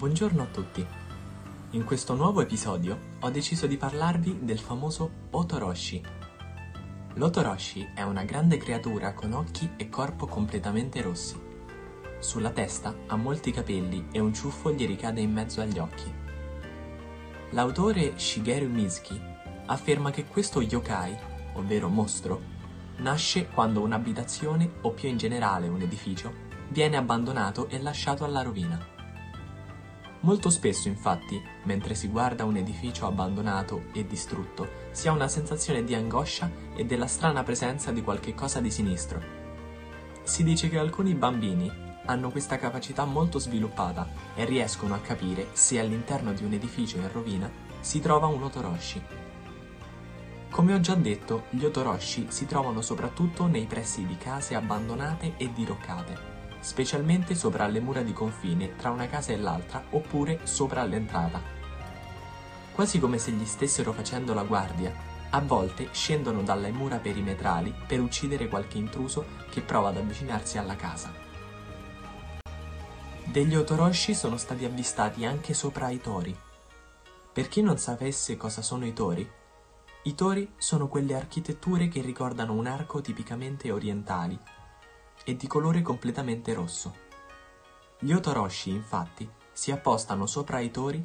Buongiorno a tutti. In questo nuovo episodio ho deciso di parlarvi del famoso Otoroshi. L'Otoroshi è una grande creatura con occhi e corpo completamente rossi. Sulla testa ha molti capelli e un ciuffo gli ricade in mezzo agli occhi. L'autore Shigeru Mizuki afferma che questo yokai, ovvero mostro, nasce quando un'abitazione o più in generale un edificio viene abbandonato e lasciato alla rovina. Molto spesso, infatti, mentre si guarda un edificio abbandonato e distrutto, si ha una sensazione di angoscia e della strana presenza di qualche cosa di sinistro. Si dice che alcuni bambini hanno questa capacità molto sviluppata e riescono a capire se all'interno di un edificio in rovina si trova un otoroshi. Come ho già detto, gli otoroshi si trovano soprattutto nei pressi di case abbandonate e diroccate specialmente sopra le mura di confine tra una casa e l'altra oppure sopra l'entrata. Quasi come se gli stessero facendo la guardia, a volte scendono dalle mura perimetrali per uccidere qualche intruso che prova ad avvicinarsi alla casa. Degli otoroshi sono stati avvistati anche sopra i tori. Per chi non sapesse cosa sono i tori, i tori sono quelle architetture che ricordano un arco tipicamente orientali, e di colore completamente rosso. Gli otoroshi, infatti, si appostano sopra i tori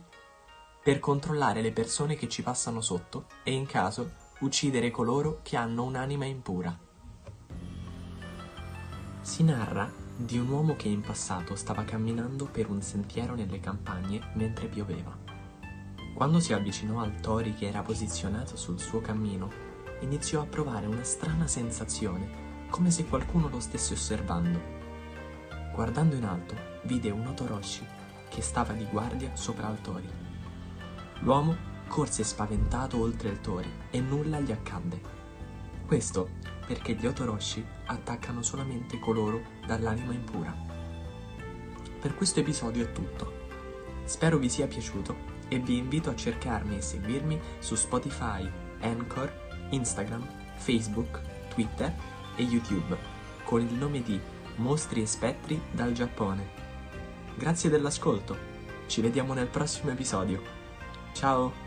per controllare le persone che ci passano sotto e, in caso, uccidere coloro che hanno un'anima impura. Si narra di un uomo che in passato stava camminando per un sentiero nelle campagne mentre pioveva. Quando si avvicinò al tori che era posizionato sul suo cammino, iniziò a provare una strana sensazione come se qualcuno lo stesse osservando. Guardando in alto, vide un Otoroshi che stava di guardia sopra al tori. L'uomo corse spaventato oltre il tori e nulla gli accadde. Questo perché gli Otoroshi attaccano solamente coloro dall'anima impura. Per questo episodio è tutto. Spero vi sia piaciuto e vi invito a cercarmi e seguirmi su Spotify, Anchor, Instagram, Facebook, Twitter e YouTube con il nome di Mostri e Spettri dal Giappone. Grazie dell'ascolto, ci vediamo nel prossimo episodio. Ciao!